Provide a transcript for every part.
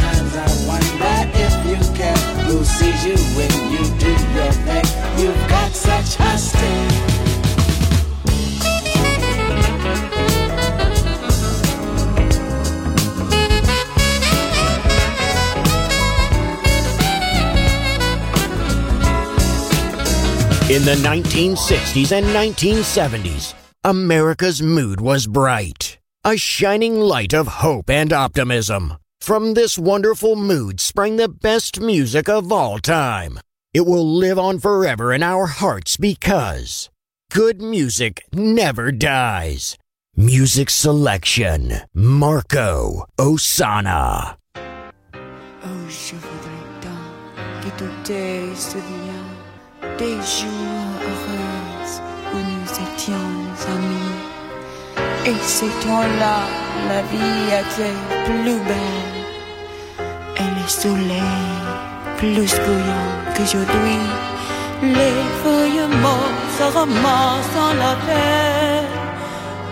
I wonder if you. Who sees you when you do your thing? You've got such. In the 1960s and 1970s, America's mood was bright, a shining light of hope and optimism. From this wonderful mood sprang the best music of all time. It will live on forever in our hearts because good music never dies. Music selection, Marco Ossanna. Oh, que tu souviens des jours Et ces temps-là, la vie était plus belle et le soleil plus bouillant qu'aujourd'hui. Les feuilles mortes se ramassent en la terre.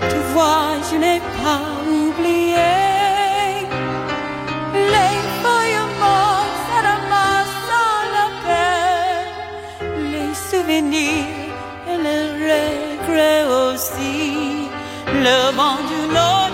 Tu vois, je n'ai pas oublié. Les feuilles mortes se ramassent en la terre. Les souvenirs et les regrets aussi. Le vent du nord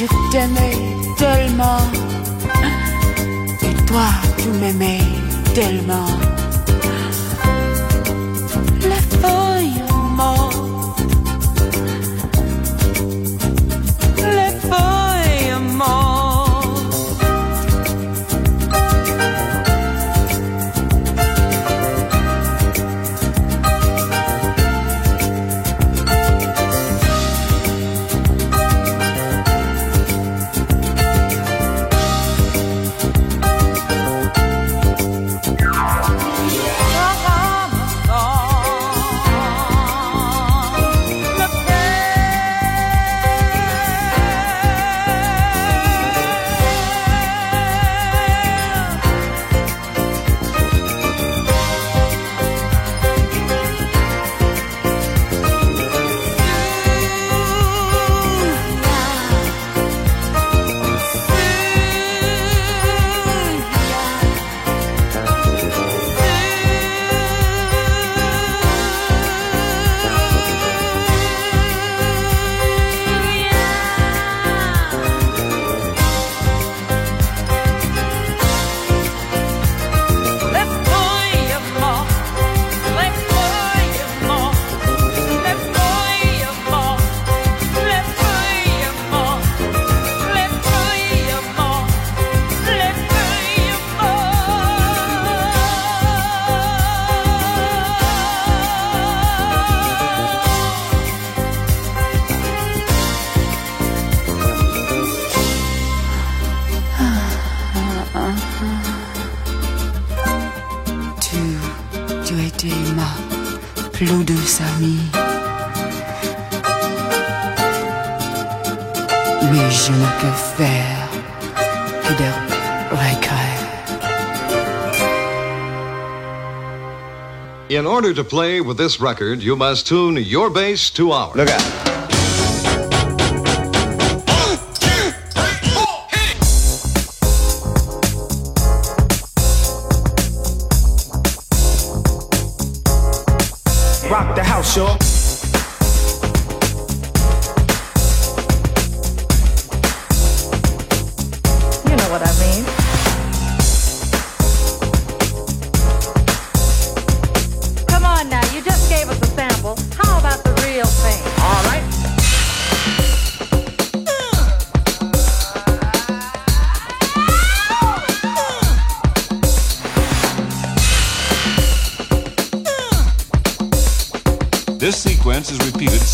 je t'aimais tellement, et toi tu m'aimais tellement. tu étais ma plus douce amie. Mais je faire que des regrets. In order to play with this record, you must tune your bass to ours. Look out.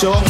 쇼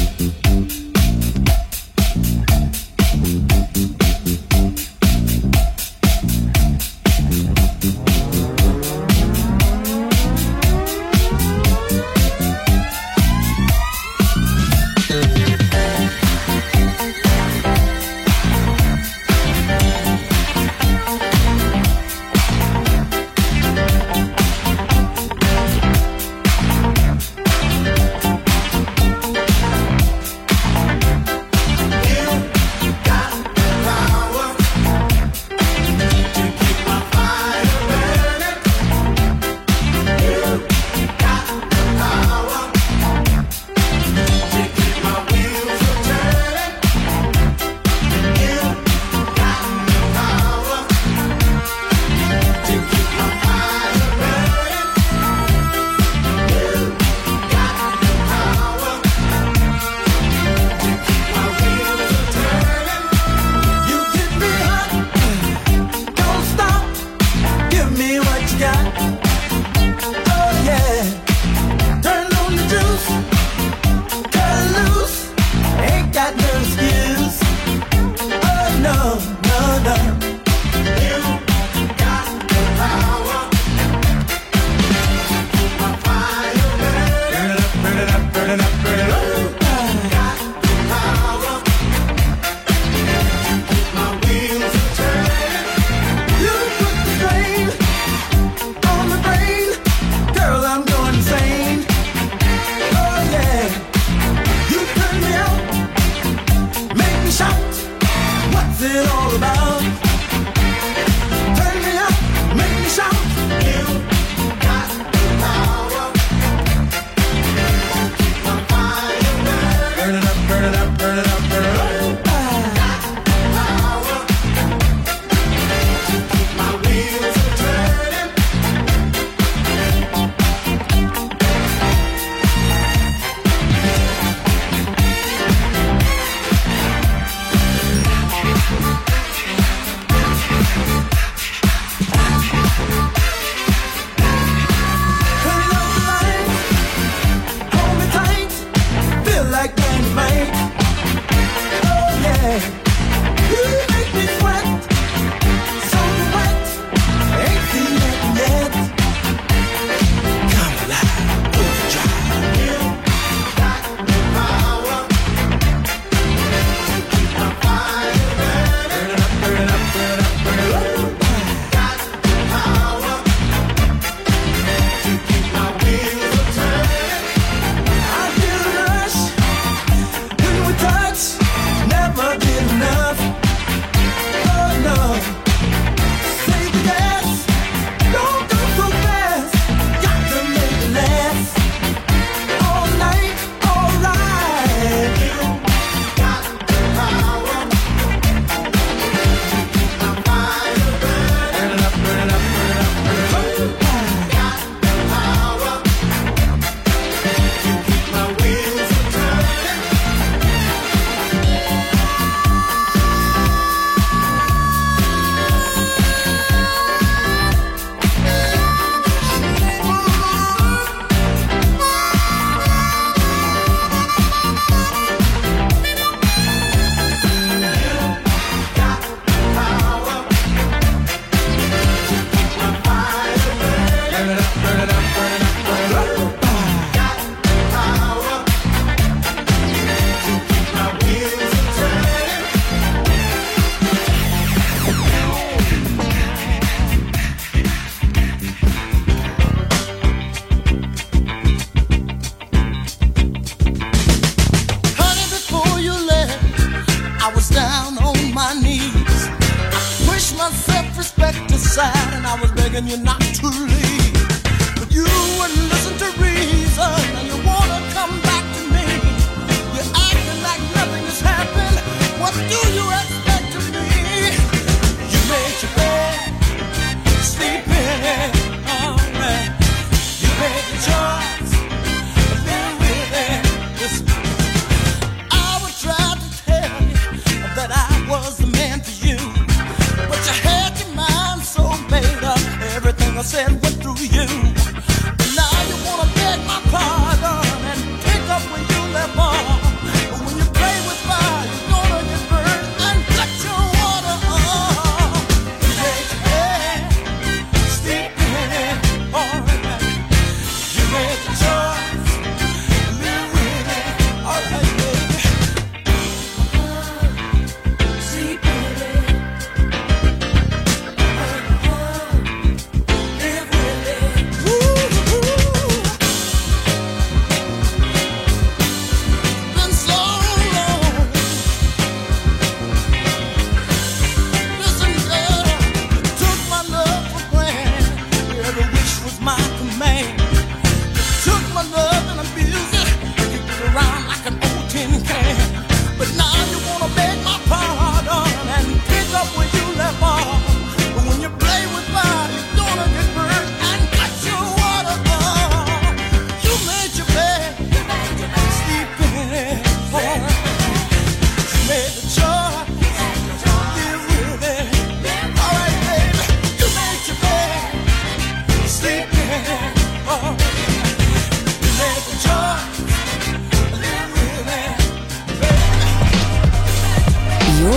Oh yeah, you make me. I was begging you not to leave. But you wouldn't listen to reason, and you wanna come back to me. You're acting like nothing has happened. What do you said